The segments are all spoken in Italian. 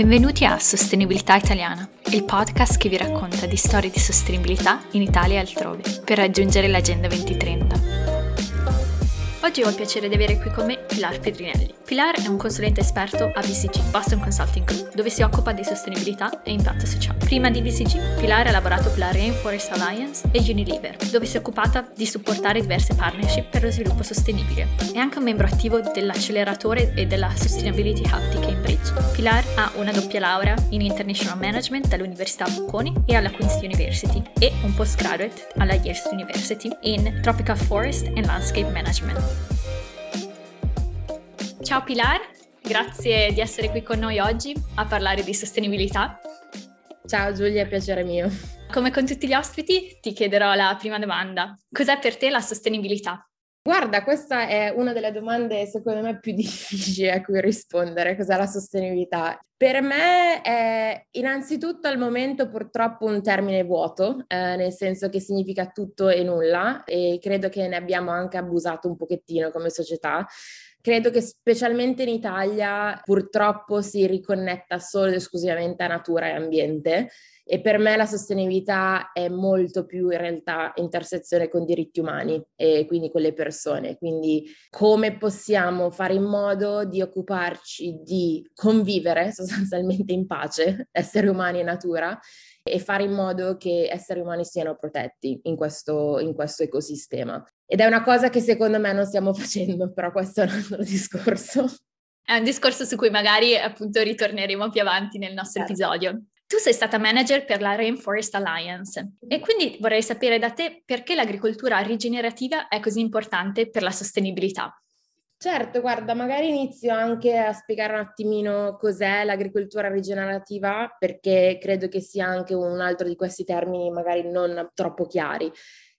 Benvenuti a Sostenibilità Italiana, il podcast che vi racconta di storie di sostenibilità in Italia e altrove, per raggiungere l'Agenda 2030. Oggi ho il piacere di avere qui con me Pilar Pedrinelli. Pilar è un consulente esperto a BCG, Boston Consulting Group, dove si occupa di sostenibilità e impatto sociale. Prima di BCG, Pilar ha lavorato per la Rainforest Alliance e Unilever, dove si è occupata di supportare diverse partnership per lo sviluppo sostenibile. È anche un membro attivo dell'acceleratore e della Sustainability Hub di Cambridge. Pilar ha una doppia laurea in International Management dall'Università Bocconi e alla Queen's University e un postgraduate alla Yale University in Tropical Forest and Landscape Management. Ciao Pilar, grazie di essere qui con noi oggi a parlare di sostenibilità. Ciao Giulia, piacere mio. Come con tutti gli ospiti ti chiederò la prima domanda. Cos'è per te la sostenibilità? Guarda, questa è una delle domande secondo me più difficili a cui rispondere, cos'è la sostenibilità. Per me è innanzitutto al momento purtroppo un termine vuoto, eh, nel senso che significa tutto e nulla e credo che ne abbiamo anche abusato un pochettino come società. Credo che specialmente in Italia purtroppo si riconnetta solo ed esclusivamente a natura e ambiente e per me la sostenibilità è molto più in realtà intersezione con diritti umani e quindi con le persone. Quindi come possiamo fare in modo di occuparci di convivere sostanzialmente in pace, esseri umani e natura, e fare in modo che esseri umani siano protetti in questo, in questo ecosistema. Ed è una cosa che secondo me non stiamo facendo, però questo è un altro discorso. È un discorso su cui magari appunto ritorneremo più avanti nel nostro certo. episodio. Tu sei stata manager per la Rainforest Alliance e quindi vorrei sapere da te perché l'agricoltura rigenerativa è così importante per la sostenibilità. Certo, guarda, magari inizio anche a spiegare un attimino cos'è l'agricoltura rigenerativa, perché credo che sia anche un altro di questi termini magari non troppo chiari.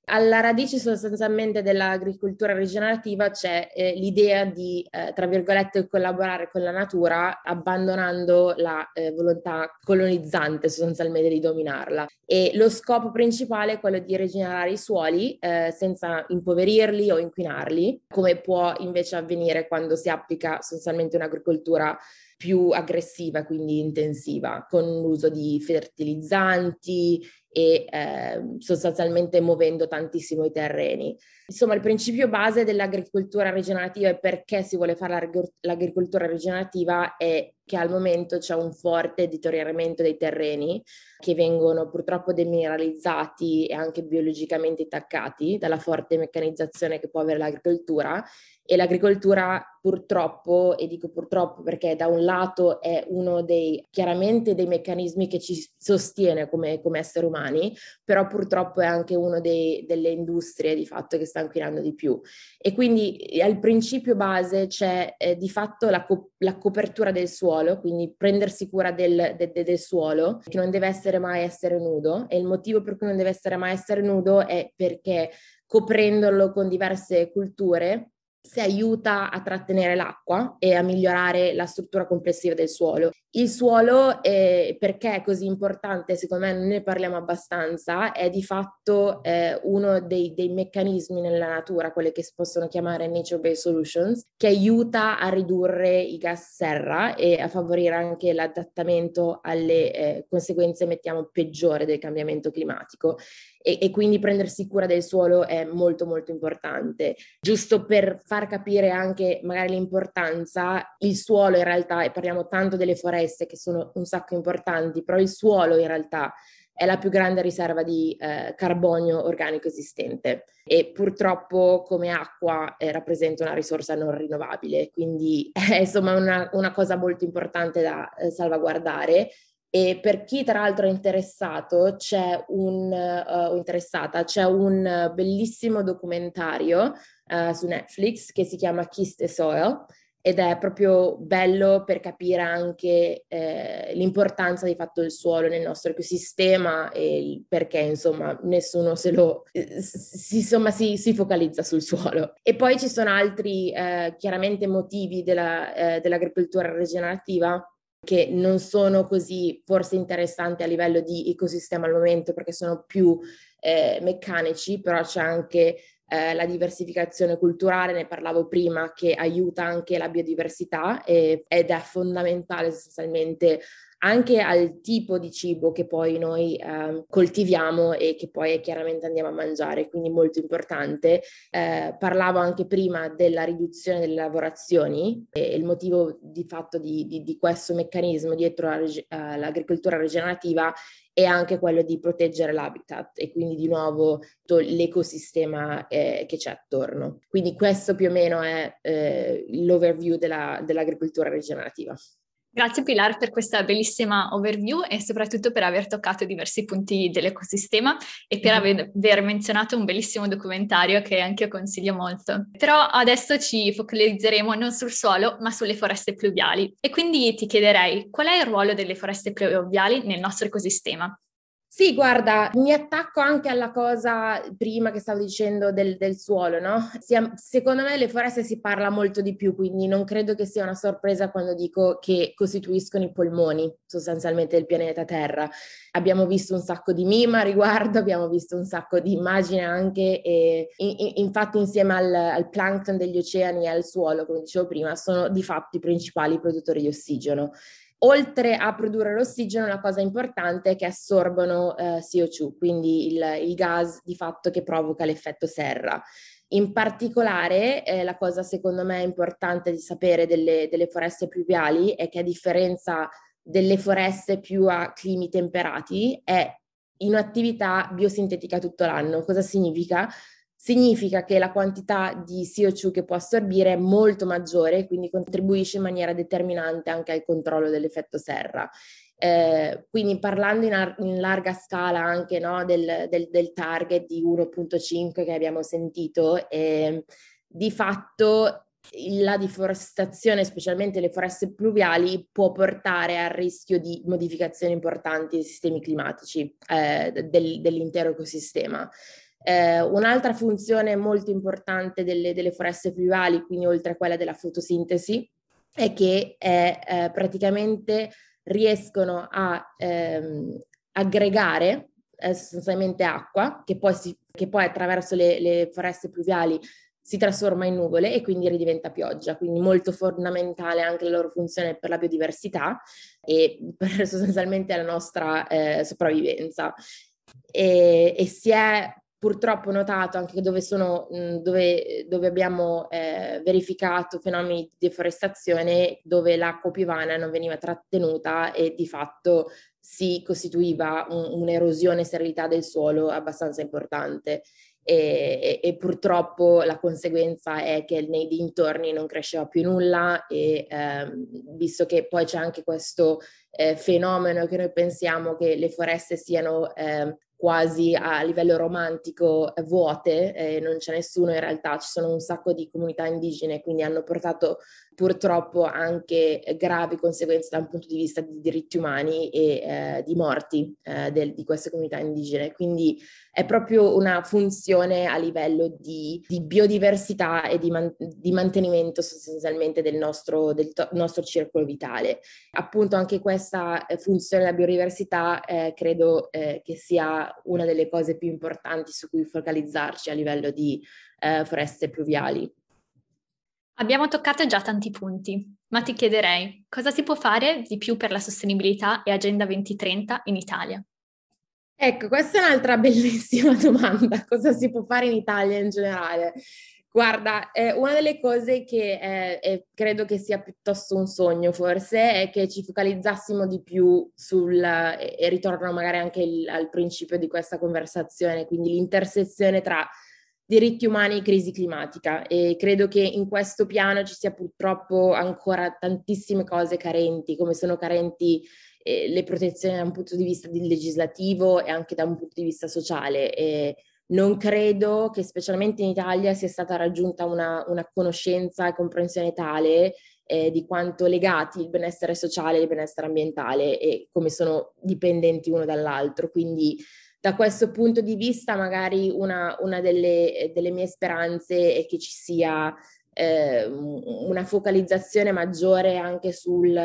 Alla radice sostanzialmente dell'agricoltura rigenerativa c'è eh, l'idea di, eh, tra virgolette, collaborare con la natura abbandonando la eh, volontà colonizzante sostanzialmente di dominarla. E lo scopo principale è quello di rigenerare i suoli eh, senza impoverirli o inquinarli, come può invece avvenire quando si applica sostanzialmente un'agricoltura più aggressiva, quindi intensiva, con l'uso di fertilizzanti, e eh, sostanzialmente muovendo tantissimo i terreni. Insomma, il principio base dell'agricoltura rigenerativa e perché si vuole fare l'agricoltura rigenerativa è che al momento c'è un forte deterioramento dei terreni che vengono purtroppo demineralizzati e anche biologicamente attaccati dalla forte meccanizzazione che può avere l'agricoltura e l'agricoltura purtroppo, e dico purtroppo perché da un lato è uno dei chiaramente dei meccanismi che ci sostiene come, come esseri umani, però purtroppo è anche una delle industrie di fatto che sta inquinando di più. E quindi al principio base c'è eh, di fatto la, co- la, copertura del suolo, quindi prendersi cura del, de- de- del suolo, che non deve essere mai essere nudo. E il motivo per cui non deve essere mai essere nudo è perché coprendolo con diverse culture si aiuta a trattenere l'acqua e a migliorare la struttura complessiva del suolo. Il suolo, eh, perché è così importante, secondo me non ne parliamo abbastanza, è di fatto eh, uno dei, dei, meccanismi nella natura, quelle che si possono chiamare nature-based solutions, che aiuta a ridurre i gas serra e a favorire anche l'adattamento alle eh, conseguenze, mettiamo, peggiori del cambiamento climatico. E, e, quindi prendersi cura del suolo è molto molto importante. Giusto per far capire anche magari l'importanza, il suolo in realtà, e parliamo tanto delle foreste, foreste che sono un sacco importanti, però il suolo in realtà è la più grande riserva di eh, carbonio organico esistente e purtroppo come acqua eh, rappresenta una risorsa non rinnovabile, quindi è insomma una, una cosa molto importante da eh, salvaguardare. E per chi tra l'altro è interessato, c'è un, uh, interessata, c'è un bellissimo documentario uh, su Netflix che si chiama Kiss the Soil, ed è proprio bello per capire anche eh, l'importanza di fatto del suolo nel nostro ecosistema e perché insomma nessuno se lo si, insomma si, si focalizza sul suolo. E poi ci sono altri eh, chiaramente motivi della, eh, dell'agricoltura rigenerativa che non sono così forse interessanti a livello di ecosistema al momento perché sono più eh, meccanici, però c'è anche eh, la diversificazione culturale, ne parlavo prima, che aiuta anche la biodiversità e, ed è fondamentale essenzialmente anche al tipo di cibo che poi noi eh, coltiviamo e che poi chiaramente andiamo a mangiare, quindi molto importante. Eh, parlavo anche prima della riduzione delle lavorazioni e il motivo di fatto di, di, di questo meccanismo dietro la, uh, l'agricoltura rigenerativa è anche quello di proteggere l'habitat e quindi di nuovo l'ecosistema eh, che c'è attorno. Quindi questo più o meno è eh, l'overview della, dell'agricoltura rigenerativa. Grazie Pilar per questa bellissima overview e soprattutto per aver toccato diversi punti dell'ecosistema e per mm-hmm. aver menzionato un bellissimo documentario che anche io consiglio molto. Però adesso ci focalizzeremo non sul suolo ma sulle foreste pluviali e quindi ti chiederei qual è il ruolo delle foreste pluviali nel nostro ecosistema? Sì, guarda, mi attacco anche alla cosa prima che stavo dicendo del, del suolo, no? Sia, secondo me le foreste si parla molto di più, quindi non credo che sia una sorpresa quando dico che costituiscono i polmoni sostanzialmente del pianeta Terra. Abbiamo visto un sacco di mima a riguardo, abbiamo visto un sacco di immagini anche, e in, infatti insieme al, al plankton degli oceani e al suolo, come dicevo prima, sono di fatto i principali produttori di ossigeno oltre a produrre l'ossigeno, la cosa importante è che assorbono eh, CO2, quindi il, il, gas di fatto che provoca l'effetto serra. In particolare, eh, la cosa secondo me importante di sapere delle, delle foreste pluviali è che a differenza delle foreste più a climi temperati, è in attività biosintetica tutto l'anno. Cosa significa? Significa che la quantità di CO2 che può assorbire è molto maggiore, quindi contribuisce in maniera determinante anche al controllo dell'effetto serra. Eh, quindi parlando in, ar- in, larga scala anche no, del, del, del, target di 1.5 che abbiamo sentito, eh, di fatto la deforestazione, specialmente le foreste pluviali, può portare al rischio di modificazioni importanti dei sistemi climatici eh, del, dell'intero ecosistema. Eh, un'altra funzione molto importante delle, delle, foreste pluviali, quindi oltre a quella della fotosintesi, è che eh, eh, praticamente riescono a ehm, aggregare eh, sostanzialmente acqua, che poi, si, che poi attraverso le, le foreste pluviali si trasforma in nuvole e quindi ridiventa pioggia, quindi molto fondamentale anche la loro funzione per la biodiversità e per sostanzialmente la nostra eh, sopravvivenza. E, e, si è purtroppo notato anche dove, sono, dove, dove abbiamo eh, verificato fenomeni di deforestazione dove l'acqua piovana non veniva trattenuta e di fatto si costituiva un, un'erosione e sterilità del suolo abbastanza importante. E, e, e, purtroppo la conseguenza è che nei dintorni non cresceva più nulla e ehm, visto che poi c'è anche questo eh, fenomeno che noi pensiamo che le foreste siano eh, quasi a livello romantico vuote, eh, non c'è nessuno in realtà, ci sono un sacco di comunità indigene, quindi hanno portato purtroppo anche gravi conseguenze da un punto di vista di diritti umani e eh, di morti eh, del, di queste comunità indigene. Quindi è proprio una funzione a livello di, di biodiversità e di, man- di, mantenimento sostanzialmente del nostro, del to- nostro circolo vitale. Appunto anche questa eh, funzione della biodiversità eh, credo eh, che sia una delle cose più importanti su cui focalizzarci a livello di eh, foreste pluviali. Abbiamo toccato già tanti punti, ma ti chiederei cosa si può fare di più per la sostenibilità e Agenda 2030 in Italia? Ecco, questa è un'altra bellissima domanda. Cosa si può fare in Italia in generale? Guarda, eh, una delle cose che eh, eh, credo che sia piuttosto un sogno forse è che ci focalizzassimo di più sul, e ritorno magari anche il, al principio di questa conversazione, quindi l'intersezione tra diritti umani e crisi climatica e credo che in questo piano ci sia purtroppo ancora tantissime cose carenti, come sono carenti eh, le protezioni da un punto di vista legislativo e anche da un punto di vista sociale. E non credo che specialmente in Italia sia stata raggiunta una, una conoscenza e comprensione tale eh, di quanto legati il benessere sociale e il benessere ambientale e come sono dipendenti uno dall'altro. Quindi da questo punto di vista magari una, una delle, delle, mie speranze è che ci sia eh, una focalizzazione maggiore anche sul,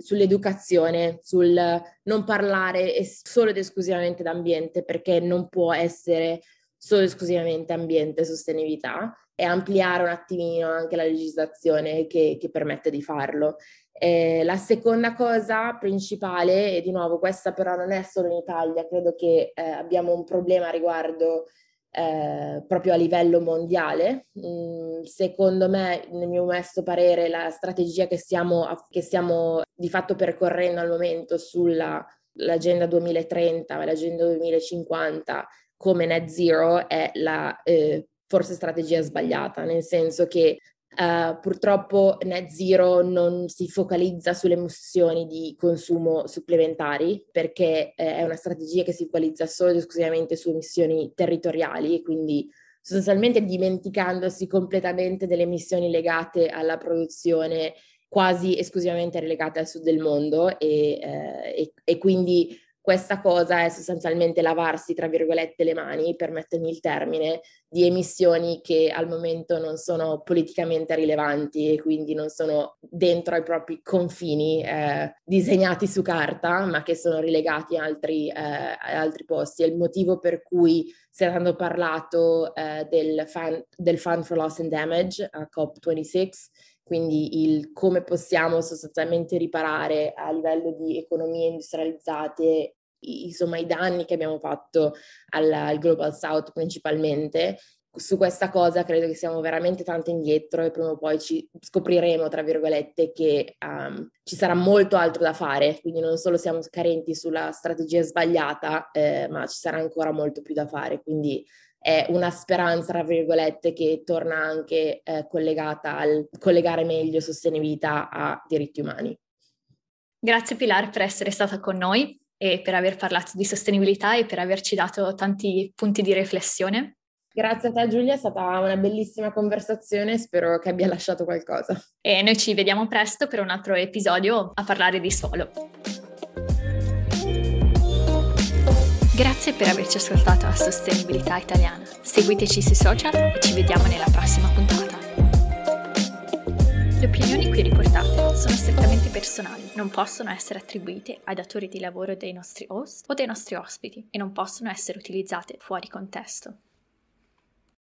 sull'educazione, sul non parlare solo ed esclusivamente d'ambiente, perché non può essere solo ed esclusivamente ambiente e sostenibilità, e ampliare un attimino anche la legislazione che, che permette di farlo. Eh, la seconda cosa principale, e di nuovo questa però non è solo in Italia, credo che eh, abbiamo un problema riguardo eh, proprio a livello mondiale. Mm, secondo me, nel mio onesto parere, la strategia che stiamo, che stiamo di fatto percorrendo al momento sull'agenda 2030 e l'agenda 2050 come net zero è la eh, forse strategia sbagliata, nel senso che Uh, purtroppo Net Zero non si focalizza sulle emissioni di consumo supplementari perché eh, è una strategia che si focalizza solo ed esclusivamente su emissioni territoriali e quindi sostanzialmente dimenticandosi completamente delle emissioni legate alla produzione quasi esclusivamente relegate al sud del mondo e, eh, e, e quindi questa cosa è sostanzialmente lavarsi, tra virgolette, le mani, permettermi il termine, di emissioni che al momento non sono politicamente rilevanti e quindi non sono dentro ai propri confini eh, disegnati su carta, ma che sono rilegati a altri, eh, altri posti. È il motivo per cui si è tanto parlato eh, del, fan, del Fund for Loss and Damage a COP26 quindi il come possiamo sostanzialmente riparare a livello di economie industrializzate insomma i danni che abbiamo fatto al, al Global South principalmente. Su questa cosa credo che siamo veramente tanto indietro e prima o poi ci scopriremo, tra virgolette, che um, ci sarà molto altro da fare, quindi non solo siamo carenti sulla strategia sbagliata, eh, ma ci sarà ancora molto più da fare. Quindi è una speranza, tra virgolette, che torna anche eh, collegata al collegare meglio sostenibilità a diritti umani. Grazie Pilar per essere stata con noi e per aver parlato di sostenibilità e per averci dato tanti punti di riflessione. Grazie a te Giulia, è stata una bellissima conversazione, spero che abbia lasciato qualcosa. E noi ci vediamo presto per un altro episodio a parlare di suolo. Grazie per averci ascoltato a Sostenibilità Italiana. Seguiteci sui social e ci vediamo nella prossima puntata. Le opinioni qui riportate sono strettamente personali, non possono essere attribuite ai datori di lavoro dei nostri host o dei nostri ospiti e non possono essere utilizzate fuori contesto.